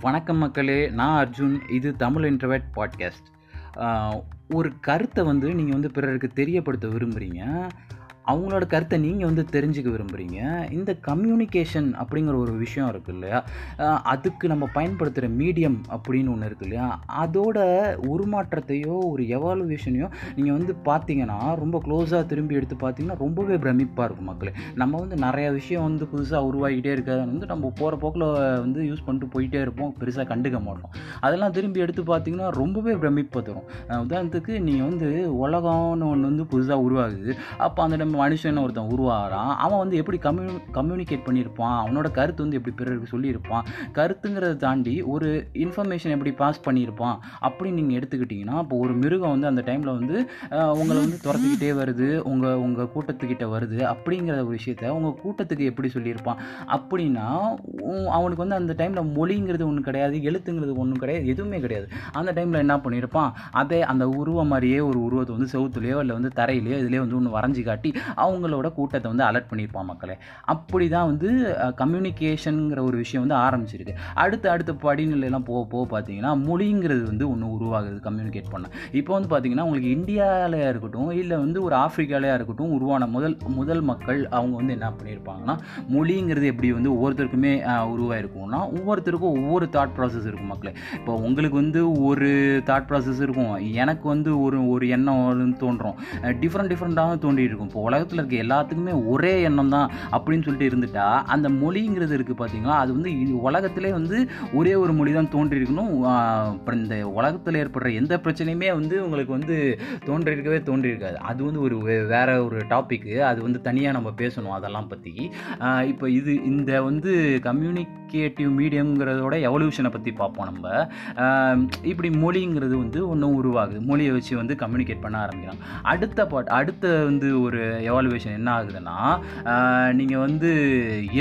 வணக்கம் மக்களே நான் அர்ஜுன் இது தமிழ் இன்டர்வெட் பாட்காஸ்ட் ஒரு கருத்தை வந்து நீங்கள் வந்து பிறருக்கு தெரியப்படுத்த விரும்புகிறீங்க அவங்களோட கருத்தை நீங்கள் வந்து தெரிஞ்சுக்க விரும்புகிறீங்க இந்த கம்யூனிகேஷன் அப்படிங்கிற ஒரு விஷயம் இருக்குது இல்லையா? அதுக்கு நம்ம பயன்படுத்துகிற மீடியம் அப்படின்னு ஒன்று இருக்குது இல்லையா? அதோட உருமாற்றத்தையோ ஒரு எவாலுவேஷனையோ நீங்கள் வந்து பார்த்தீங்கன்னா ரொம்ப க்ளோஸாக திரும்பி எடுத்து பார்த்தீங்கன்னா ரொம்பவே பிரமிப்பாக இருக்கும் மக்களே. நம்ம வந்து நிறைய விஷயம் வந்து புதுசாக உருவாகிட்டே இருக்கிறத வந்து நம்ம போகிற போக்கில் வந்து யூஸ் பண்ணிட்டு போயிட்டே இருப்போம். பெருசாக கண்டுக்க மாட்டோம். அதெல்லாம் திரும்பி எடுத்து பார்த்தீங்கன்னா ரொம்பவே பிரமிப்பை தரும். உதாரணத்துக்கு நீங்கள் வந்து உலகம்னு ஒன்று வந்து புதுசாக உருவாகுது. அப்போ அந்த நம்ம மனுஷன் ஒருத்தன் உருவாகிறான் அவன் வந்து எப்படி கம்யூ கம்யூனிகேட் பண்ணியிருப்பான்? அவனோட கருத்து வந்து எப்படி பிறருக்கு சொல்லியிருப்பான்? கருத்துங்கிறத தாண்டி ஒரு இன்ஃபர்மேஷன் எப்படி பாஸ் பண்ணியிருப்பான்? அப்படின்னு நீங்கள் எடுத்துக்கிட்டிங்கன்னா இப்போ ஒரு மிருகம் வந்து அந்த டைமில் வந்து உங்களை வந்து துரத்துக்கிட்டே வருது உங்கள் உங்கள் கூட்டத்துக்கிட்ட வருது அப்படிங்கிற ஒரு விஷயத்த உங்கள் கூட்டத்துக்கு எப்படி சொல்லியிருப்பான்? அப்படின்னா உ- அவனுக்கு வந்து அந்த டைமில் மொழிங்கிறது ஒன்றும் கிடையாது எழுத்துங்கிறது ஒன்றும் கிடையாது எதுவுமே கிடையாது. அந்த டைமில் என்ன பண்ணியிருப்பான்? அதே அந்த உருவம் மாதிரியே ஒரு உருவத்தை வந்து செவுத்துலேயோ இல்லை வந்து தரையிலையோ இதுலேயோ வந்து ஒன்று வரைஞ்சி காட்டி அவங்களோட கூட்டத்தை வந்து அலர்ட் பண்ணியிருப்பான் மக்களே. அப்படி தான் வந்து கம்யூனிகேஷனுங்கிற ஒரு விஷயம் வந்து ஆரம்பிச்சிருக்கு. அடுத்த அடுத்த படிநிலையெல்லாம் போக போக பார்த்தீங்கன்னா மொழிங்கிறது வந்து ஒன்று உருவாகுது கம்யூனிகேட் பண்ண. இப்போ வந்து பார்த்தீங்கன்னா உங்களுக்கு இந்தியாவிலையாக இருக்கட்டும் இல்லை வந்து ஒரு ஆஃப்ரிக்காலையாக இருக்கட்டும் உருவான முதல் முதல் மக்கள் அவங்க வந்து என்ன பண்ணியிருப்பாங்கன்னா மொழிங்கிறது எப்படி வந்து ஒவ்வொருத்தருக்குமே உருவாயிருக்கும்னா ஒவ்வொருத்தருக்கும் ஒவ்வொரு தாட் ப்ராசஸ் இருக்கும் மக்களே. இப்போ உங்களுக்கு வந்து ஒரு தாட் ப்ராசஸ் இருக்கும். எனக்கு வந்து ஒரு ஒரு எண்ணம் வந்து தோன்றும். டிஃப்ரெண்ட் டிஃப்ரெண்ட்டாக தோண்டிகிட்டு இருக்கும் இப்போ உலகத்தில் இருக்க எல்லாத்துக்குமே ஒரே எண்ணம் தான் அப்படின்னு சொல்லிட்டு இருந்துட்டா அந்த மொழிங்கிறது இருக்குது பார்த்தீங்களா அது வந்து உலகத்திலே வந்து ஒரே ஒரு மொழி தான் தோன்றியிருக்கணும் அப்புறம் இந்த உலகத்தில் ஏற்படுற எந்த பிரச்சனையுமே வந்து உங்களுக்கு வந்து தோன்றிருக்கவே தோன்றியிருக்காது. அது வந்து ஒரு வேற ஒரு டாபிக்கு அது வந்து தனியாக நம்ம பேசணும் அதெல்லாம் பற்றி இப்போ இது இந்த வந்து கம்யூனிக் கம்யூனிகேட்டிவ் மீடியம்ங்கிறதோட எவல்யூஷனை பற்றி பார்ப்போம் நம்ம. இப்படி மொழிங்கிறது வந்து ஒன்றும் உருவாகுது. மொழியை வச்சு வந்து கம்யூனிகேட் பண்ண ஆரம்பிக்கிறாங்க அடுத்த பாட் அடுத்த வந்து ஒரு எவாலுவேஷன் என்ன ஆகுதுன்னா நீங்கள் வந்து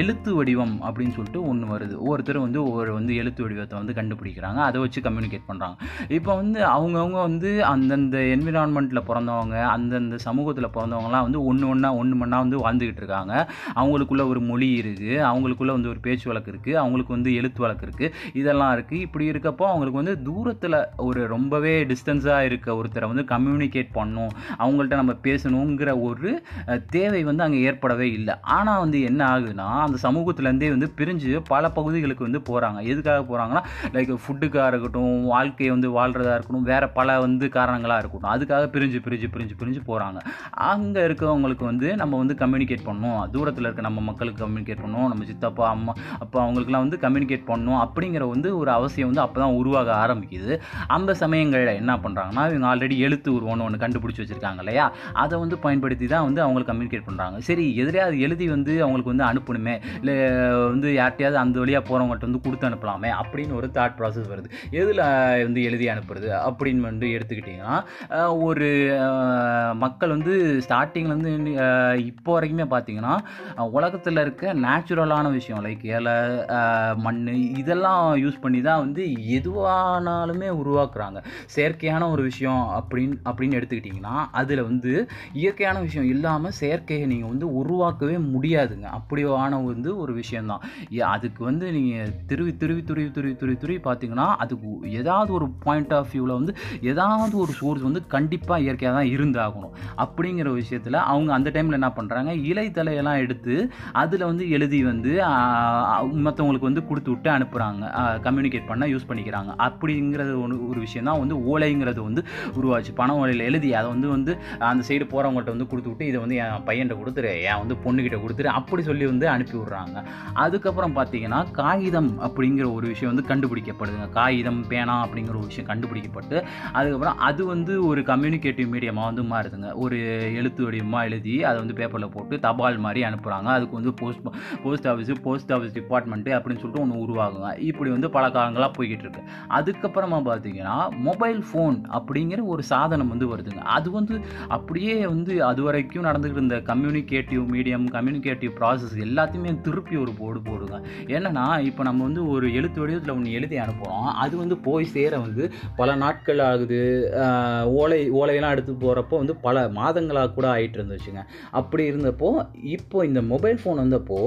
எழுத்து வடிவம் அப்படின்னு சொல்லிட்டு ஒன்று வருது. ஒவ்வொருத்தர் வந்து ஒவ்வொரு வந்து எழுத்து வடிவத்தை வந்து கண்டுபிடிக்கிறாங்க. அதை வச்சு கம்யூனிகேட் பண்ணுறாங்க இப்போ வந்து அவங்கவுங்க வந்து அந்தந்த என்விரான்மெண்ட்டில் பிறந்தவங்க அந்தந்த சமூகத்தில் பிறந்தவங்கலாம் வந்து ஒன்று ஒன்றா ஒன்று மண்ணாக வந்து வாழ்ந்துக்கிட்டு இருக்காங்க. அவங்களுக்குள்ள ஒரு மொழி இருக்குது அவங்களுக்குள்ள வந்து ஒரு பேச்சு வழக்கு இருக்குது அவங்களுக்கு வந்து எழுத்து வழக்கு இருக்குது இதெல்லாம் இருக்குது இப்படி இருக்கப்போ அவங்களுக்கு வந்து தூரத்தில் ஒரு ரொம்பவே டிஸ்டன்ஸாக இருக்க ஒருத்தரை வந்து கம்யூனிகேட் பண்ணணும் அவங்கள்ட்ட நம்ம பேசணுங்கிற ஒரு தேவை வந்து அங்கே ஏற்படவே இல்லை. ஆனால் வந்து என்ன ஆகுதுன்னா அந்த சமூகத்துலேருந்தே வந்து பிரிஞ்சு பல பகுதிகளுக்கு வந்து போகிறாங்க எதுக்காக போகிறாங்கன்னா லைக் ஃபுட்டுக்காக இருக்கட்டும் வாழ்க்கையை வந்து வாழ்கிறதா இருக்கட்டும் வேறு பல வந்து காரணங்களாக இருக்கட்டும். அதுக்காக பிரிஞ்சு பிரிஞ்சு பிரிஞ்சு பிரிஞ்சு போகிறாங்க அங்கே இருக்கவங்களுக்கு வந்து நம்ம வந்து கம்யூனிகேட் பண்ணணும். தூரத்தில் இருக்க நம்ம மக்களுக்கு கம்யூனிகேட் பண்ணணும். நம்ம சித்தப்பா அம்மா அப்பா அவங்களுக்கு அவங்களுக்குலாம் வந்து கம்யூனிகேட் பண்ணணும் அப்படிங்கிற வந்து ஒரு அவசியம் வந்து அப்போ தான் உருவாக ஆரம்பிக்குது. அந்த சமயங்களில் என்ன பண்ணுறாங்கன்னா இவங்க ஆல்ரெடி எழுத்து உருவம்னு ஒன்று கண்டுபிடிச்சி வச்சுருக்காங்க இல்லையா? அதை வந்து பயன்படுத்தி தான் வந்து அவங்களுக்கு கம்யூனிகேட் பண்ணுறாங்க சரி எதிரையாவது எழுதி வந்து அவங்களுக்கு வந்து அனுப்பணுமே? இல்லை வந்து யார்ட்டையாவது அந்த வழியாக போகிறவங்கள்ட்ட வந்து கொடுத்து அனுப்பலாமே? அப்படின்னு ஒரு தாட் ப்ராசஸ் வருது. எதில் வந்து எழுதி அனுப்புறது அப்படின்னு வந்து எடுத்துக்கிட்டிங்கன்னா ஒரு மக்கள் வந்து ஸ்டார்டிங்லேருந்து இப்போ வரைக்குமே பார்த்தீங்கன்னா உலகத்தில் இருக்க நேச்சுரலான விஷயம் லைக் இலை மண் இதெல்லாம் யூஸ் பண்ணி தான் வந்து எதுவானாலுமே உருவாக்குறாங்க. செயற்கையான ஒரு விஷயம் அப்படின்னு அப்படின்னு எடுத்துக்கிட்டிங்கன்னா அதில் வந்து இயற்கையான விஷயம் இல்லாமல் செயற்கையை நீங்கள் வந்து உருவாக்கவே முடியாதுங்க. அப்படியான வந்து ஒரு விஷயந்தான் அதுக்கு வந்து நீங்கள் திருவி திருவி துருவி துருவி துருவி துருவி பார்த்தீங்கன்னா அதுக்கு ஏதாவது ஒரு பாயிண்ட் ஆஃப் வியூவில் வந்து ஏதாவது ஒரு சோர்ஸ் வந்து கண்டிப்பாக இயற்கையாக தான் இருந்தாகணும். அப்படிங்கிற விஷயத்தில் அவங்க அந்த டைமில் என்ன பண்ணுறாங்க இலை தலையெல்லாம் எடுத்து அதில் வந்து எழுதி வந்து மற்றவங்க மற்றவங்களுக்கு வந்து கொடுத்து விட்டு அனுப்புகிறாங்க கம்யூனிகேட் பண்ண யூஸ் பண்ணிக்கிறாங்க. அப்படிங்கிறது ஒன்று ஒரு விஷயம் தான் வந்து ஓலைங்கிறது வந்து உருவாச்சு. பண ஓலையில் எழுதி அதை வந்து வந்து அந்த சைடு போகிறவங்கள்ட்ட வந்து கொடுத்து விட்டு இதை வந்து என் பையன்கிட்ட கொடுத்துரு என் வந்து பொண்ணுக்கிட்ட கொடுத்துரு அப்படி சொல்லி வந்து அனுப்பி விட்றாங்க. அதுக்கப்புறம் பார்த்தீங்கன்னா காகிதம் அப்படிங்கிற ஒரு விஷயம் வந்து கண்டுபிடிக்கப்படுதுங்க. காகிதம் பேனா அப்படிங்கிற ஒரு விஷயம் கண்டுபிடிக்கப்பட்டு அதுக்கப்புறம் அது வந்து ஒரு கம்யூனிகேட்டிவ் மீடியமாக வந்து மாறுதுங்க. ஒரு எழுத்து வடிவமாக எழுதி அதை வந்து பேப்பரில் போட்டு தபால் மாதிரி அனுப்புகிறாங்க அதுக்கு வந்து post post office post office department அப்படின்னு சொல்லிட்டு ஒன்று உருவாகுங்க. இப்படி வந்து பல காலங்களாக போய்கிட்டு இருக்கு. அதுக்கப்புறமா பார்த்தீங்கன்னா மொபைல் ஃபோன் அப்படிங்கிற ஒரு சாதனம் வந்து வருதுங்க. அது வந்து அப்படியே வந்து அது வரைக்கும் நடந்துக்கிட்டு இருந்த கம்யூனிகேட்டிவ் மீடியம் கம்யூனிகேட்டிவ் ப்ராசஸ் எல்லாத்தையுமே திருப்பி ஒரு போர்டு போடுங்க. என்னன்னா இப்போ நம்ம வந்து ஒரு எழுத்து வடிவத்தில் ஒன்று எழுதி அனுப்புகிறோம் அது வந்து போய் சேர வந்து பல நாட்கள் ஆகுது. ஓலை ஓலையெல்லாம் எடுத்து போகிறப்போ வந்து பல மாதங்களாக கூட ஆகிட்டு இருந்துச்சுங்க. அப்படி இருந்தப்போ இப்போ இந்த மொபைல் ஃபோன் வந்தப்போ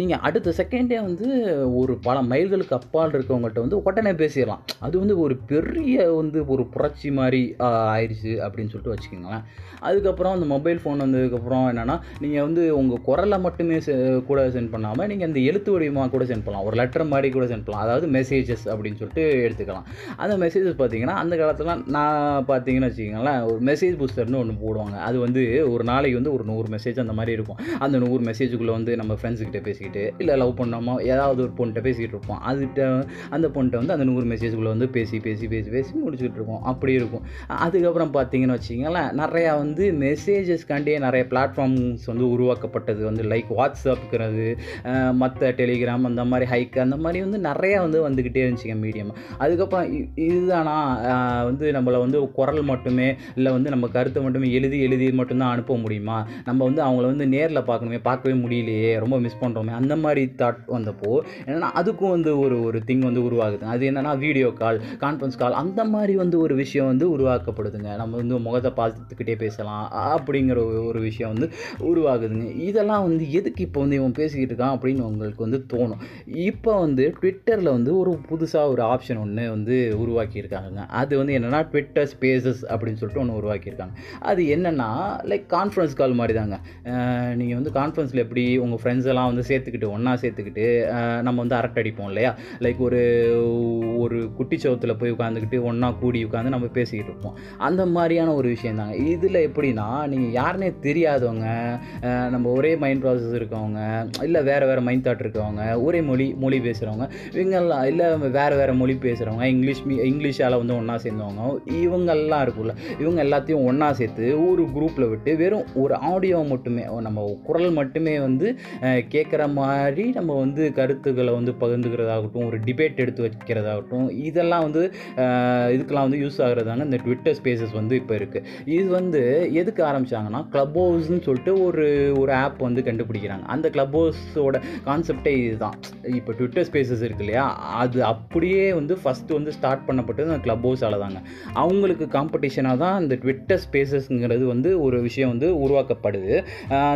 நீங்கள் அடுத்த செகண்டே வந்து ஒரு பல மைல்களுக்கு அப்பால் இருக்கவங்கள்ட்ட வந்து உடனே பேசிடலாம். அது வந்து ஒரு பெரிய வந்து ஒரு புரட்சி மாதிரி ஆயிடுச்சு அப்படின்னு சொல்லிட்டு வச்சுக்கோங்களேன். அதுக்கப்புறம் அந்த மொபைல் ஃபோன் வந்ததுக்கப்புறம் என்னென்னா நீங்கள் வந்து உங்கள் குரலை மட்டுமே செ- கூட சென்ட் பண்ணாமல் நீங்கள் அந்த எழுத்து வடிவமாக கூட சென்ட் பண்ணலாம். ஒரு லெட்டர் மாதிரி கூட சென்ட் பண்ணலாம். அதாவது மெசேஜஸ் அப்படின்னு சொல்லிட்டு எடுத்துக்கலாம். அந்த மெசேஜஸ் பார்த்தீங்கன்னா அந்த காலத்தில் நான் பார்த்தீங்கன்னு வச்சுக்கோங்களேன் ஒரு மெசேஜ் பூஸ்டர்னு ஒன்று போடுவாங்க. அது வந்து ஒரு நாளைக்கு வந்து ஒரு நூறு மெசேஜ் அந்த மாதிரி இருக்கும். அந்த நூறு மெசேஜுக்குள்ளே வந்து நம்ம ஃப்ரெண்ட்ஸுக்கிட்ட பேசிக்கிட்டு இல்லை லவ் பண்ணாமல் ஏதாவது ஒரு பொண்ணிட்ட பேசிக்கிட்டு இருப்போம். அதுகிட்ட அந்த பொண்ணிட்ட வந்து அந்த நூறு மெசேஜ்குள்ளே வந்து பேசி பேசி பேசி பேசி முடிச்சுட்டு இருக்கோம் அப்படி இருக்கும். அதுக்கப்புறம் பார்த்தீங்கன்னு வச்சிங்களேன் நிறையா வந்து மெசேஜஸ்க்காண்டியே நிறைய பிளாட்ஃபார்ம்ஸ் வந்து உருவாக்கப்பட்டது. வந்து லைக் வாட்ஸ்அப்புங்கிறது மற்ற டெலிகிராம் அந்த மாதிரி ஹைக் அந்த மாதிரி வந்து நிறையா வந்து வந்துக்கிட்டே இருந்துச்சுங்க மீடியம் அதுக்கப்புறம் இதுதானா? வந்து நம்மளை வந்து குரல் மட்டுமே இல்லை வந்து நம்ம கருத்தை மட்டுமே எழுதி எழுதி மட்டும்தான் அனுப்ப முடியுமா? நம்ம வந்து அவங்கள வந்து நேரில் பார்க்கணுமே பார்க்கவே முடியலையே ரொம்ப மிஸ் பண்ணுறோமே அந்த மாதிரி தாட் வந்தப்போ என்னன்னா அதுக்கும் வந்து ஒரு ஒரு திங் வந்து உருவாகுது. அது என்னென்னா வீடியோ கால் கான்ஃபரன்ஸ் கால் அந்த மாதிரி வந்து ஒரு விஷயம் வந்து உருவாக்கப்படுதுங்க. நம்ம வந்து முகத்தை பார்த்துக்கிட்டே பேசலாம் அப்படிங்கிற ஒரு- ஒரு விஷயம் வந்து உருவாகுதுங்க. இதெல்லாம் வந்து எதுக்கு இப்போ வந்து இவன் பேசிக்கிட்டு இருக்கான் அப்படின்னு உங்களுக்கு வந்து தோணும். இப்போ வந்து ட்விட்டரில் வந்து ஒரு புதுசாக ஒரு ஆப்ஷன் ஒன்று வந்து உருவாக்கியிருக்காங்க அது வந்து என்னென்னா ட்விட்டர் ஸ்பேசஸ் அப்படின்னு சொல்லிட்டு ஒன்று உருவாக்கியிருக்காங்க. அது என்னென்னா லைக் கான்ஃபரன்ஸ் கால் மாதிரி தாங்க நீங்கள் வந்து கான்ஃபரன்ஸில் எப்படி உங்கள் ஃப்ரெண்ட்ஸ் எல்லாம் வந்து சேர்த்துக்கிட்டு ஒன்றா சேர்த்துக்கிட்டு நம்ம வந்து அரட்டை அடிப்போம் இல்லையா? லைக் ஒரு ஒரு குட்டி சவுத்தில் போய் உட்காந்துக்கிட்டு ஒன்றா கூடி உட்காந்து நம்ம பேசிக்கிட்டு இருப்போம். அந்த மாதிரியான ஒரு விஷயம் தாங்க இதில் எப்படின்னா நீங்கள் யாருனே தெரியாதவங்க நம்ம ஒரே மைண்ட் ப்ராசஸ் இருக்கவங்க இல்லை வேறு வேறு மைண்ட் தாட் இருக்கவங்க ஒரே மொழி மொழி பேசுகிறவங்க இவங்கெல்லாம் இல்லை வேறு வேறு மொழி பேசுகிறவங்க இங்கிலீஷ் மீ இங்கிலீஷால் வந்து ஒன்றா சேர்ந்தவங்க இவங்கெல்லாம் இருக்குல்ல இவங்க எல்லாத்தையும் ஒன்றா சேர்த்து ஒரு குரூப்பில் விட்டு வெறும் ஒரு ஆடியோ மட்டுமே நம்ம குரல் மட்டுமே வந்து கேட்குற மாதிரி நம்ம வந்து கருத்துக்களை வந்து பகிர்ந்துக்கிறதாகட்டும் ஒரு டிபேட் எடுத்து வைக்கிறதாகட்டும் இதெல்லாம் வந்து இதுக்கெல்லாம் வந்து யூஸ் ஆகுறதாங்க இந்த ட்விட்டர் ஸ்பேசஸ் வந்து இப்போ இருக்குது இது வந்து எதுக்கு ஆரம்பிச்சாங்கன்னா க்ளப் ஹவுஸ்னு சொல்லிட்டு ஒரு ஒரு ஆப் வந்து கண்டுபிடிக்கிறாங்க. அந்த க்ளப் ஹவுஸோட கான்செப்டே இதுதான். இப்போ ட்விட்டர் ஸ்பேசஸ் இருக்கு இல்லையா அது அப்படியே வந்து ஃபஸ்ட்டு வந்து ஸ்டார்ட் பண்ணப்பட்டது அந்த க்ளப் ஹவுஸால் தாங்க. அவங்களுக்கு காம்படிஷனாக தான் இந்த ட்விட்டர் ஸ்பேசஸ்ங்கிறது வந்து ஒரு விஷயம் வந்து உருவாக்கப்படுது.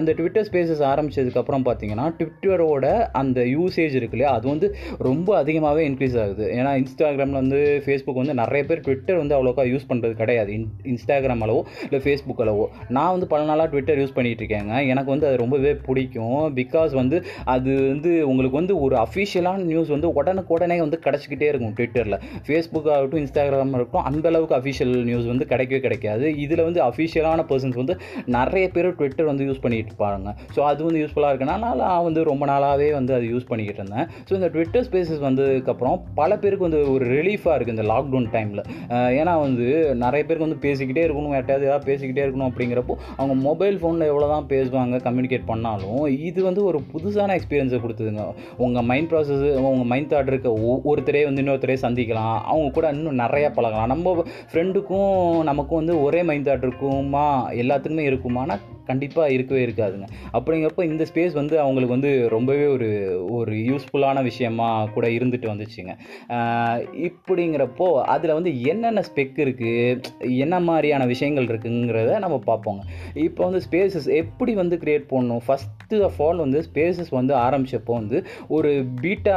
அந்த ட்விட்டர் ஸ்பேசஸ் ஆரம்பிச்சதுக்கப்புறம் பார்த்தீங்கன்னா ட்விட்டரோட அந்த யூசேஜ் இருக்கு இல்லையா? அது வந்து ரொம்ப அதிகமாகவே இன்க்ரீஸ் ஆகுது. ஏன்னா இன்ஸ்டாகிராமில் வந்து ஃபேஸ்புக் வந்து நிறைய பேர் ட்விட்டர் வந்து அவ்வளோக்கா யூஸ் பண்ணுறது கிடையாது. இன் இன்ஸ்டாகிராம் அளவோ இல்லை ஃபேஸ்புக் அளவோ. நான் வந்து பல நாளாக ட்விட்டர் யூஸ் பண்ணிகிட்டு இருக்கேங்க. எனக்கு வந்து அது ரொம்பவே பிடிக்கும். பிகாஸ் வந்து அது வந்து உங்களுக்கு வந்து ஒரு அஃபிஷியலான நியூஸ் வந்து உடனுக்குடனே வந்து கிடச்சிக்கிட்டே இருக்கும் ட்விட்டரில் ஃபேஸ்புக் ஆகட்டும் இன்ஸ்டாகிராம் இருக்கட்டும் அந்தளவுக்கு அஃபிஷியல் நியூஸ் வந்து கிடைக்கவே கிடைக்காது. இதில் வந்து அஃபிஷியலான பர்சன்ஸ் வந்து நிறைய பேர் ட்விட்டர் வந்து யூஸ் பண்ணிட்டு இருப்பாங்க. ஸோ அது வந்து யூஸ்ஃபுல்லாக இருக்கனால நான் வந்து ரொம்ப நாளாகவே வந்து அது யூஸ் பண்ணிக்கிட்டு இருந்தேன். ஸோ இந்த ட்விட்டர் ஸ்பேசஸ் வந்ததுக்கப்புறம் பல பேருக்கு வந்து ஒரு ரிலீஃபாக இருக்குது இந்த லாக்டவுன் டைமில் ஏன்னா வந்து நிறைய பேருக்கு வந்து பேசிக்கிட்டே இருக்கணும் யார்ட்டையாவது ஏதாவது பேசிக்கிட்டே இருக்கணும் அப்படிங்கிறப்போ அவங்க மொபைல் ஃபோனில் எவ்வளோ தான் பேசுவாங்க கம்யூனிகேட் பண்ணாலும் இது வந்து ஒரு புதுசான எக்ஸ்பீரியன்ஸை கொடுத்ததுங்க. உங்கள் மைண்ட் ப்ராசஸ் உங்கள் மைண்ட் தாட் இருக்க ஒ- ஒருத்தரே வந்து இன்னொருத்தரே சந்திக்கலாம். அவங்க கூட இன்னும் நிறையா பழகலாம். நம்ம ஃப்ரெண்டுக்கும் நமக்கும் வந்து ஒரே மைண்ட் தாட் இருக்குமா? எல்லாத்துக்குமே இருக்குமானா கண்டிப்பாக இருக்கவே இருக்காதுங்க. அப்படிங்கிறப்போ இந்த ஸ்பேஸ் வந்து அவங்களுக்கு வந்து ரொம்பவே ஒரு ஒரு யூஸ்ஃபுல்லான விஷயமா கூட இருந்துட்டு வந்துச்சுங்க. இப்படிங்கிறப்போ அதில் வந்து என்னென்ன ஸ்பெக் இருக்குது என்ன மாதிரியான விஷயங்கள் இருக்குங்கிறத நம்ம பார்ப்போங்க. இப்போ வந்து ஸ்பேசஸ் எப்படி வந்து க்ரியேட் பண்ணணும்? ஃபஸ்ட்டு ஆஃப் ஆல் வந்து ஸ்பேசஸ் வந்து ஆரம்பித்தப்போ வந்து ஒரு பீட்டா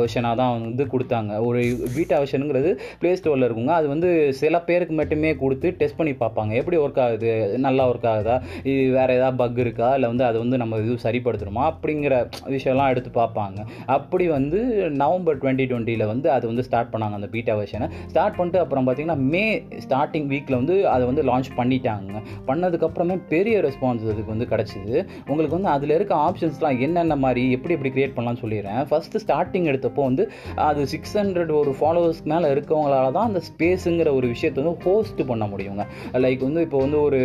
வெர்ஷனாக தான் வந்து கொடுத்தாங்க. ஒரு பீட்டா வெர்ஷனுங்கிறது ப்ளே ஸ்டோரில் இருக்குங்க. அது வந்து சில பேருக்கு மட்டுமே கொடுத்து டெஸ்ட் பண்ணி பார்ப்பாங்க. எப்படி ஒர்க் ஆகுது? நல்லா ஒர்க் ஆகுது? இது வேறு ஏதாவது பக் இருக்கா? இல்லை வந்து அதை வந்து நம்ம இது சரிப்படுத்தணுமா? அப்படிங்கிற விஷயம்லாம் எடுத்து பார்ப்பாங்க. அப்படி வந்து நவம்பர் டுவெண்ட்டி டுவெண்ட்டியில் வந்து அது வந்து ஸ்டார்ட் பண்ணாங்க அந்த பீட்டா வெர்ஷனை ஸ்டார்ட் பண்ணிட்டு அப்புறம் பார்த்தீங்கன்னா மே ஸ்டார்டிங் வீக்கில் வந்து அதை வந்து லான்ச் பண்ணிட்டாங்க. பண்ணதுக்கப்புறமே பெரிய ரெஸ்பான்ஸ் அதுக்கு வந்து கிடச்சிது. உங்களுக்கு வந்து அதில் இருக்க ஆப்ஷன்ஸ்லாம் என்னென்ன மாதிரி எப்படி எப்படி க்ரியேட் பண்ணலாம்னு சொல்லிடுறேன். ஃபஸ்ட்டு ஸ்டார்டிங் எடுத்தப்போ வந்து அது சிக்ஸ் ஹண்ட்ரட் ஒரு ஃபாலோவர்ஸ்க்கு மேலே இருக்கவங்களால தான் அந்த ஸ்பேஸுங்கிற ஒரு விஷயத்தை வந்து ஹோஸ்ட் பண்ண முடியுங்க. லைக் வந்து இப்போ வந்து ஒரு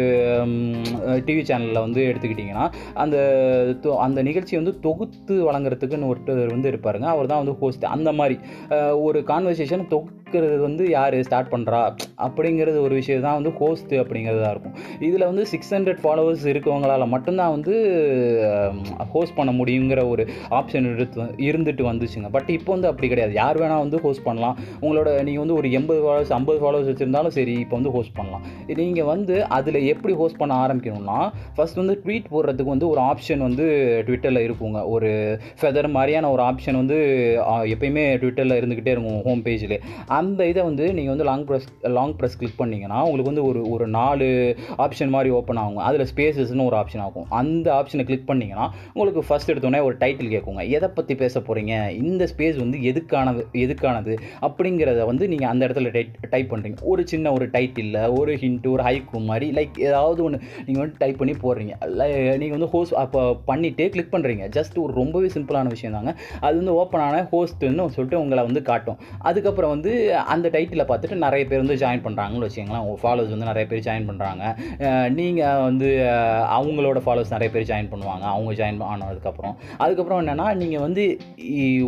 டிவி சேனலில் வந்து எடுத்துக்கிட்டிங்கன்னா அந்த தொ- அந்த நிகழ்ச்சி வந்து தொகுத்து வழங்குறதுக்குன்னு ஒருத்தர் வந்து இருப்பாருங்க. அவர் தான் வந்து ஹோஸ்ட் அந்த மாதிரி ஒரு கான்வர்சேஷன் தொகுத்து கொடுக்கறது வந்து யார்? ஸ்டார்ட் பண்ணுறா அப்படிங்கிறது ஒரு விஷயம் தான் வந்து ஹோஸ்ட் அப்படிங்கிறதா இருக்கும். இதில் வந்து சிக்ஸ் ஹண்ட்ரட் ஃபாலோவர்ஸ் இருக்கவங்களால் மட்டும்தான் வந்து ஹோஸ்ட் பண்ண முடியுங்கிற ஒரு ஆப்ஷன் எடுத்து இருந்துட்டு வந்துச்சுங்க. பட் இப்போ வந்து அப்படி கிடையாது. யார் வேணால் வந்து ஹோஸ்ட் பண்ணலாம். உங்களோட நீங்கள் வந்து ஒரு எண்பது ஃபாலோவர்ஸ் ஐம்பது ஃபாலோவர்ஸ் வச்சுருந்தாலும் சரி இப்போ வந்து ஹோஸ்ட் பண்ணலாம். நீங்கள் வந்து அதில் எப்படி ஹோஸ்ட் பண்ண ஆரம்பிக்கணும்னா ஃபஸ்ட் வந்து ட்வீட் போடுறதுக்கு வந்து ஒரு ஆப்ஷன் வந்து ட்விட்டரில் இருக்குங்க. ஒரு ஃபெதர் மாதிரியான ஒரு ஆப்ஷன் வந்து எப்பயுமே ட்விட்டரில் இருந்துக்கிட்டே இருக்கும் ஹோம் பேஜில் அந்த இதை வந்து நீங்கள் வந்து long press long press click பண்ணிங்கன்னா உங்களுக்கு வந்து ஒரு ஒரு நாலு ஆப்ஷன் மாதிரி ஓப்பன் ஆகும் அதில் ஸ்பேசஸ்னு ஒரு ஆப்ஷன் ஆகும். அந்த ஆப்ஷனை கிளிக் பண்ணிங்கன்னா உங்களுக்கு ஃபஸ்ட் எடுத்தோடனே ஒரு டைட்டில் கேட்குங்க. எதை பற்றி பேச போகிறீங்க இந்த ஸ்பேஸ் வந்து எதுக்கானது எதுக்கானது? அப்படிங்கிறத வந்து நீங்கள் அந்த இடத்துல டைப் பண்ணுறீங்க ஒரு சின்ன ஒரு டைட்டில் ஒரு ஹிண்ட் ஒரு ஹைக்கு மாதிரி லைக் ஏதாவது ஒன்று நீங்கள் வந்து டைப் பண்ணி போடுறீங்க. நீங்கள் வந்து ஹோஸ்ட் அப்போ பண்ணிவிட்டு கிளிக் பண்ணுறீங்க ஜஸ்ட் ஒரு ரொம்பவே சிம்பிளான விஷயம் தாங்க அது வந்து ஓப்பன் ஆன ஹோஸ்ட்டுன்னு சொல்லிட்டு உங்களை வந்து காட்டும். அதுக்கப்புறம் வந்து அந்த டைட்டிலை பார்த்துட்டு நிறைய பேர் வந்து ஜாயின் பண்ணுறாங்கன்னு வச்சுக்கோங்களேன். உங்கள் ஃபாலோவர்ஸ் வந்து நிறைய பேர் ஜாயின் பண்ணுறாங்க நீங்கள் வந்து அவங்களோட ஃபாலோவர்ஸ் நிறைய பேர் ஜாயின் பண்ணுவாங்க. அவங்க ஜாயின் ஆனதுக்கப்புறம். அதுக்கப்புறம் என்னென்னா நீங்கள் வந்து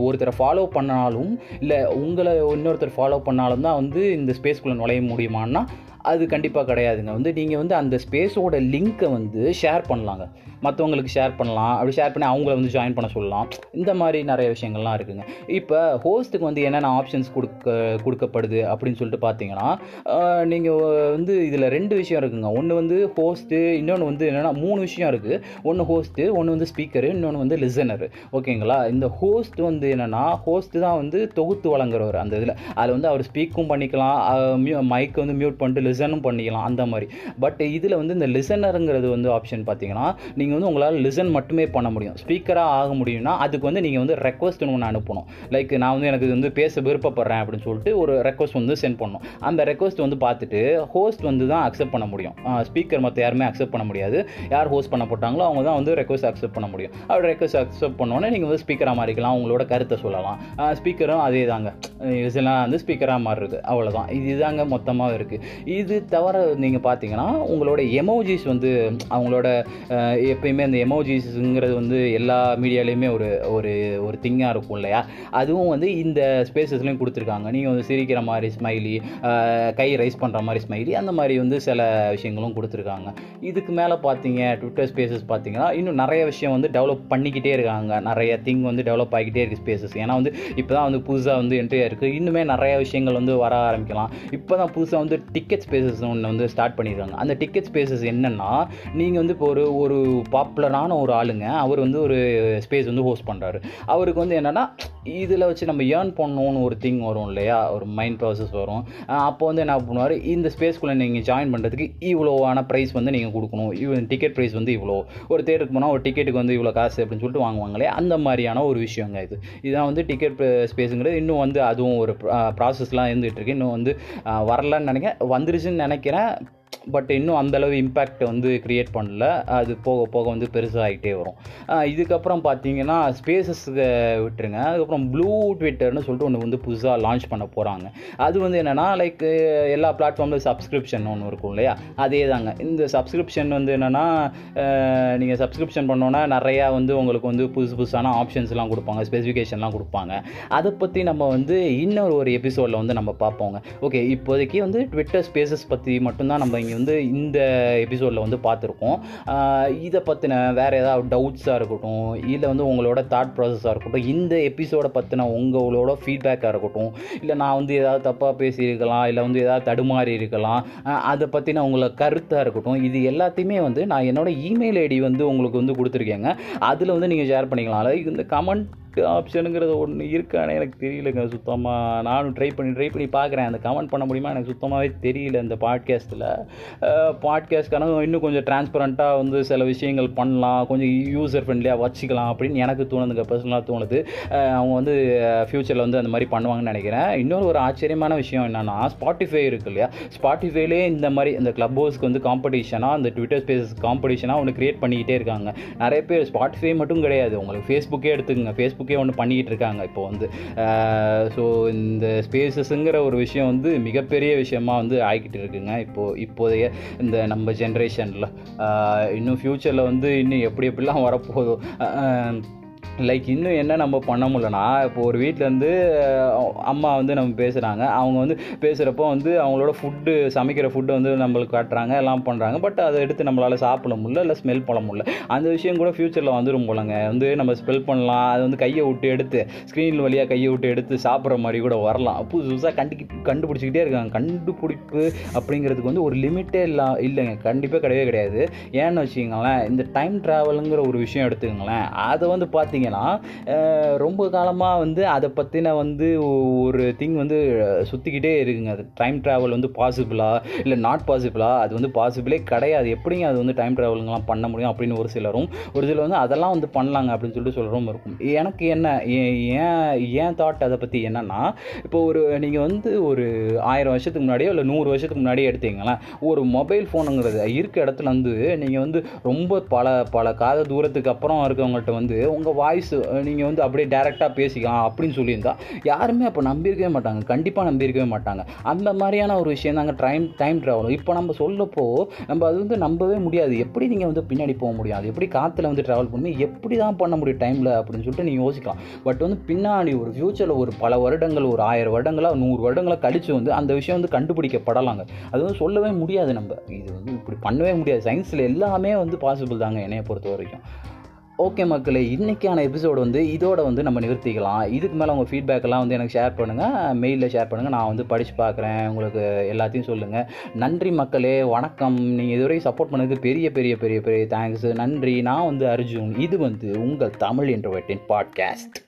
ஒருத்தரை ஃபாலோ பண்ணாலும் இல்லை உங்களை இன்னொருத்தர் ஃபாலோ பண்ணாலும் தான் வந்து இந்த ஸ்பேஸ்க்குள்ளே நுழைய முடியுமான்னா அது கண்டிப்பாக கிடையாதுங்க. வந்து நீங்கள் வந்து அந்த ஸ்பேஸோட லிங்க்கை வந்து ஷேர் பண்ணலாங்க. மற்றவங்களுக்கு ஷேர் பண்ணலாம். அப்படி ஷேர் பண்ணி அவங்கள வந்து ஜாயின் பண்ண சொல்லலாம். இந்த மாதிரி நிறைய விஷயங்கள்லாம் இருக்குதுங்க இப்போ ஹோஸ்ட்டுக்கு வந்து என்னென்ன ஆப்ஷன்ஸ் கொடுக்க கொடுக்கப்படுது அப்படின்னு சொல்லிட்டு பார்த்தீங்கன்னா நீங்கள் வந்து இதில் ரெண்டு விஷயம் இருக்குங்க. ஒன்று வந்து ஹோஸ்ட்டு இன்னொன்று வந்து என்னென்னா மூணு விஷயம் இருக்குது ஒன்று ஹோஸ்ட்டு ஒன்று வந்து ஸ்பீக்கரு இன்னொன்று வந்து லிசனரு ஓகேங்களா? இந்த ஹோஸ்ட் வந்து என்னென்னா ஹோஸ்ட்டு தான் வந்து தொகுத்து வழங்குறவர் அந்த இதில். அதில் வந்து அவர் ஸ்பீக்கும் பண்ணிக்கலாம். மைக் வந்து மியூட் பண்ணிட்டு லிசனும் பண்ணிக்கலாம் அந்த மாதிரி. பட் இதில் வந்து இந்த லிசனருங்கிறது வந்து ஆப்ஷன் பார்த்தீங்கன்னா நீங்கள் வந்து உங்களால் லிசன் மட்டுமே பண்ண முடியும். ஸ்பீக்கராக ஆக முடியும்னா அதுக்கு வந்து நீங்கள் வந்து ரெக்வஸ்ட் ஒன்று அனுப்பணும். லைக் நான் வந்து எனக்கு வந்து பேச விருப்பப்படுறேன் அப்படின்னு சொல்லிட்டு ஒரு ரெக்வஸ்ட் வந்து சென்ட் பண்ணணும். அந்த ரெக்வஸ்ட் வந்து பார்த்துட்டு ஹோஸ்ட் வந்து தான் அக்செப்ட் பண்ண முடியும். ஸ்பீக்கர் மற்ற யாருமே அக்செப்ட் பண்ண முடியாது. யார் ஹோஸ்ட் பண்ண போட்டாங்களோ அவங்க தான் வந்து ரெக்வஸ்ட் அக்செப்ட் பண்ண முடியும். அப்படி ரெக்வஸ்ட் அக்செப்ட் பண்ணோன்னே நீங்கள் வந்து ஸ்பீக்கராக மாறிக்கலாம் உங்களோட கருத்தை சொல்லலாம். ஸ்பீக்கரும் அதே தாங்க இதெல்லாம் வந்து ஸ்பீக்கராக மாறுறது. அவ்வளோதான் இதுதாங்க மொத்தமாக இருக்குது இது தவிர நீங்கள் பார்த்தீங்கன்னா உங்களோட எமோஜிஸ் வந்து அவங்களோட எப்பயுமே அந்த எமோஜிஸுங்கிறது வந்து எல்லா மீடியாலேயுமே ஒரு ஒரு ஒரு திங்காக இருக்கும் இல்லையா? அதுவும் வந்து இந்த ஸ்பேசஸ்லையும் கொடுத்துருக்காங்க. நீங்கள் வந்து சிரிக்கிற மாதிரி ஸ்மைலி கை ரைஸ் பண்ணுற மாதிரி ஸ்மைலி அந்த மாதிரி வந்து சில விஷயங்களும் கொடுத்துருக்காங்க. இதுக்கு மேலே பார்த்தீங்க ட்விட்டர் ஸ்பேசஸ் பார்த்தீங்கன்னா இன்னும் நிறைய விஷயம் வந்து டெவலப் பண்ணிக்கிட்டே இருக்காங்க. நிறைய திங் வந்து டெவலப் ஆகிக்கிட்டே இருக்குது ஸ்பேசஸ் ஏன்னா வந்து இப்போ தான் வந்து புதுசாக வந்து என்ட்ரியாக இருக்குது இன்னுமே நிறைய விஷயங்கள் வந்து வர ஆரம்பிக்கலாம். இப்போ தான் புதுசாக வந்து டிக்கெட் ஸ்பேசஸ் ஒன்று வந்து ஸ்டார்ட் பண்ணியிருக்காங்க அந்த டிக்கெட் ஸ்பேசஸ் என்னென்னா நீங்கள் வந்து இப்போ ஒரு ஒரு பாப்புலரான ஒரு ஆளுங்க அவர் வந்து ஒரு ஸ்பேஸ் வந்து ஹோஸ்ட் பண்ணுறாரு அவருக்கு வந்து என்னென்னா இதில் வச்சு நம்ம ஏர்ன் பண்ணணும்னு ஒரு திங் வரும் இல்லையா? ஒரு மைண்ட் ப்ராசஸ் வரும். அப்போ வந்து என்ன பண்ணுவார்? இந்த ஸ்பேஸ்க்குள்ளே நீங்கள் ஜாயின் பண்ணுறதுக்கு இவ்வளோவான ப்ரைஸ் வந்து நீங்கள் கொடுக்கணும். இவ்வளோ டிக்கெட் ப்ரைஸ் வந்து இவ்வளோ. ஒரு தேட்டருக்கு போனால் ஒரு டிக்கெட்டுக்கு வந்து இவ்வளோ காசு அப்படின்னு சொல்லிட்டு வாங்குவாங்களே அந்த மாதிரியான ஒரு விஷயங்க இது. இதுதான் வந்து டிக்கெட் ஸ்பேஸுங்கிறது இன்னும் வந்து அதுவும் ஒரு ப்ராசஸ்லாம் இருந்துகிட்டு இருக்கு. இன்னும் வந்து வரலன்னு நினைக்கிறேன். வந்துருச்சுன்னு நினைக்கிறேன். பட் இன்னும் அந்தளவு இம்பேக்ட் வந்து க்ரியேட் பண்ணல. அது போக போக வந்து பெருசாகிட்டே வரும். இதுக்கப்புறம் பார்த்தீங்கன்னா ஸ்பேசஸ்க்கு விட்டுருங்க. அதுக்கப்புறம் ப்ளூ ட்விட்டர்னு சொல்லிட்டு ஒன்று வந்து புதுசாக லான்ச் பண்ண போகிறாங்க அது வந்து என்னென்னா லைக் எல்லா பிளாட்ஃபார்மில் சப்ஸ்கிரிப்ஷன் ஒன்று இருக்கும் இல்லையா? அதே தாங்க. இந்த சப்ஸ்கிரிப்ஷன் வந்து என்னென்னா நீங்கள் சப்ஸ்கிரிப்ஷன் பண்ணோன்னா நிறையா வந்து உங்களுக்கு வந்து புதுசு புதுசான ஆப்ஷன்ஸ்லாம் கொடுப்பாங்க. ஸ்பெசிஃபிகேஷன்லாம் கொடுப்பாங்க. அதை பற்றி நம்ம வந்து இன்னொரு ஒரு எபிசோடில் வந்து நம்ம பார்ப்போங்க. ஓகே இப்போதைக்கு வந்து ட்விட்டர் ஸ்பேசஸ் பற்றி மட்டும்தான் நம்ம இங்கே வந்து இந்த எபிசோடில் வந்து பார்த்துருக்கோம். இதை பற்றின வேறு ஏதாவது டவுட்ஸாக இருக்கட்டும் இல்லை வந்து உங்களோட தாட் ப்ராசஸாக இருக்கட்டும் இந்த எபிசோடை பற்றின உங்களோட ஃபீட்பேக்காக இருக்கட்டும் இல்லை நான் வந்து ஏதாவது தப்பாக பேசியிருக்கலாம் இல்லை வந்து ஏதாவது தடுமாறி இருக்கலாம் அதை பற்றின உங்களை கருத்தாக இருக்கட்டும் இது எல்லாத்தையுமே வந்து நான் என்னோடய இமெயில் ஐடி வந்து உங்களுக்கு வந்து கொடுத்துருக்கேங்க. அதில் வந்து நீங்கள் ஷேர் பண்ணிக்கலாம். அதாவது இந்த கமெண்ட் ஆப்ஷனுங்கிறது ஒன்று இருக்கானே எனக்கு தெரியலங்க. சுத்தமாக நானும் ட்ரை பண்ணி ட்ரை பண்ணி பார்க்குறேன் அந்த கமெண்ட் பண்ண முடியுமா? எனக்கு சுத்தமாகவே தெரியல இந்த பாட்காஸ்ட்டில் பாட்காஸ்ட்கான இன்னும் கொஞ்சம் டிரான்ஸ்பரண்ட்டாக வந்து சில விஷயங்கள் பண்ணலாம். கொஞ்சம் யூசர் ஃப்ரெண்ட்லியாக வச்சுக்கலாம் அப்படின்னு எனக்கு தோணுதுங்க பர்சனலாக தோணுது. அவங்க வந்து ஃப்யூச்சரில் வந்து அந்த மாதிரி பண்ணுவாங்கன்னு நினைக்கிறேன். இன்னொரு ஒரு ஆச்சரியமான விஷயம் என்னென்னா ஸ்பாட்டிஃபை இருக்கு இல்லையா? ஸ்பாட்டிஃபைலே இந்த மாதிரி இந்த க்ளப் ஹவுஸ்க்கு வந்து காம்படிஷனாக அந்த ட்விட்டர் ஸ்பேஸஸ் காம்படிஷனாக ஒன்று க்ரியேட் பண்ணிக்கிட்டே இருக்காங்க. நிறைய பேர் ஸ்பாட்டிஃபை மட்டும் கிடையாது. உங்களுக்கு ஃபேஸ்புக்கே எடுத்துக்கங்க. ஃபேஸ்புக்கே ஒன்று பண்ணிக்கிட்டு இருக்காங்க. இப்போ வந்து ஸோ இந்த ஸ்பேசஸுங்கிற ஒரு விஷயம் வந்து மிகப்பெரிய விஷயமா வந்து ஆகிக்கிட்டு இருக்குங்க. இப்போது இப்போதைய இந்த நம்ம ஜென்ரேஷனில் இன்னும் ஃப்யூச்சரில் வந்து இன்னும் எப்படி எப்படிலாம் வரப்போதோ லைக் இன்னும் என்ன நம்ம பண்ண முடியலனா இப்போ ஒரு வீட்டிலேருந்து அம்மா வந்து நம்ம பேசுகிறாங்க அவங்க வந்து பேசுகிறப்போ வந்து அவங்களோட ஃபுட்டு சமைக்கிற ஃபுட்டை வந்து நம்மளுக்கு காட்டுறாங்க எல்லாம் பண்ணுறாங்க பட் அதை எடுத்து நம்மளால் சாப்பிட முடியல இல்லை ஸ்மெல் பண்ண முடியல. அந்த விஷயம் கூட ஃப்யூச்சரில் வந்துடும் போலங்க. வந்து நம்ம ஸ்மெல் பண்ணலாம் அது வந்து கையை விட்டு எடுத்து ஸ்க்ரீன் வழியாக கையை விட்டு எடுத்து சாப்பிட்ற மாதிரி கூட வரலாம். புதுசு புதுசாக கண்டு கண்டுபிடிச்சிக்கிட்டே இருக்காங்க. கண்டுபிடிப்பு அப்படிங்கிறதுக்கு வந்து ஒரு லிமிட்டே இல்லை இல்லைங்க. கண்டிப்பாக கிடையவே கிடையாது. ஏன்னு வச்சுக்கோங்களேன் இந்த டைம் ட்ராவலுங்கிற ஒரு விஷயம் எடுத்துக்கோங்களேன் அதை வந்து பார்த்தீங்கன்னா ரொம்ப காலமாக வந்து அதை பற்றின வந்து ஒரு திங் வந்து சுற்றிக்கிட்டே இருக்குங்க. அது டைம் ட்ராவல் வந்து பாசிபிளா இல்லை நாட் பாசிபிளா அது வந்து பாசிபிளே கிடையாது. எப்படிங்க அது வந்து டைம் ட்ராவலுங்கெல்லாம் பண்ண முடியும் அப்படின்னு ஒரு சிலரும் ஒரு சிலர் வந்து அதெல்லாம் வந்து பண்ணலாங்க அப்படின்னு சொல்லிட்டு சொல்கிறவங்க இருக்கும். எனக்கு என்ன ஏன் ஏன் தாட் அதை பற்றி என்னன்னா இப்போ ஒரு நீங்கள் வந்து ஒரு ஆயிரம் வருஷத்துக்கு முன்னாடியோ இல்லை நூறு வருஷத்துக்கு முன்னாடியே எடுத்தீங்களேன் ஒரு மொபைல் ஃபோனுங்கிறது இருக்க இடத்துல வந்து நீங்கள் வந்து ரொம்ப பல பல காத தூரத்துக்கு அப்புறம் இருக்கவங்கள்ட்ட வந்து உங்கள் வாய் வாய்ஸ் நீங்கள் வந்து அப்படியே டேரெக்டாக பேசிக்கலாம் அப்படின்னு சொல்லியிருந்தா யாருமே அப்போ நம்பியிருக்கவே மாட்டாங்க. கண்டிப்பாக நம்பியிருக்கவே மாட்டாங்க. அந்த மாதிரியான ஒரு விஷயம் தாங்க டைம் டைம் ட்ராவல் இப்போ நம்ம சொல்லப்போ நம்ம அது வந்து நம்பவே முடியாது. எப்படி நீங்கள் வந்து பின்னாடி போக முடியும்? அது எப்படி காற்றுல வந்து ட்ராவல் பண்ணி எப்படி தான் பண்ண முடியும் டைமில் அப்படின்னு சொல்லிட்டு நீங்கள் யோசிக்கலாம். பட் வந்து பின்னாடி ஒரு ஃப்யூச்சரில் ஒரு பல வருடங்கள் ஒரு ஆயிரம் வருடங்களா நூறு வருடங்களாக கழித்து வந்து அந்த விஷயம் வந்து கண்டுபிடிக்கப்படலாங்க. அது வந்து சொல்லவே முடியாது நம்ம. இது வந்து இப்படி பண்ணவே முடியாது. சயின்ஸில் எல்லாமே வந்து பாசிபிள் தாங்க என்னைய பொறுத்த வரைக்கும் ஓகே மக்களே இன்றைக்கான எபிசோடு வந்து இதோட வந்து நம்ம நிறுத்திக்கலாம். இதுக்கு மேலே உங்கள் ஃபீட்பேக்கெல்லாம் வந்து எனக்கு ஷேர் பண்ணுங்கள் மெயிலில் ஷேர் பண்ணுங்கள் நான் வந்து படித்து பார்க்குறேன். உங்களுக்கு எல்லாத்தையும் சொல்லுங்கள் நன்றி மக்களே வணக்கம். நீங்கள் இதுவரை சப்போர்ட் பண்ணது பெரிய பெரிய பெரிய பெரிய தேங்க்ஸ் நன்றி. நான் வந்து அர்ஜுன். இது வந்து உங்கள் தமிழ் இன்டர்வெட்டின் பாட்காஸ்ட்